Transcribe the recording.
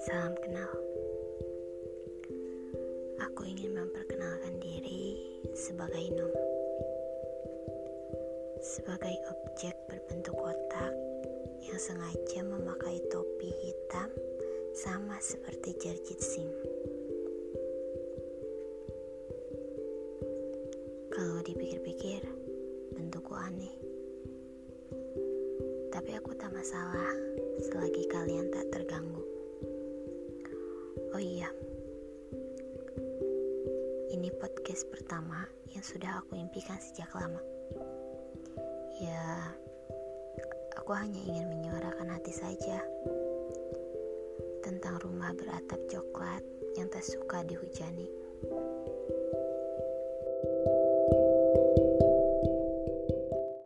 Salam kenal. Aku ingin memperkenalkan diri sebagai Num. Sebagai objek berbentuk kotak yang sengaja memakai topi hitam sama seperti Jarjit Singh. Kalau dipikir-pikir, bentukku aneh. Tapi aku tak masalah selagi kalian tak terganggu. Podcast pertama yang sudah aku impikan sejak lama. Ya, aku hanya ingin menyuarakan hati saja tentang rumah beratap coklat yang tak suka dihujani.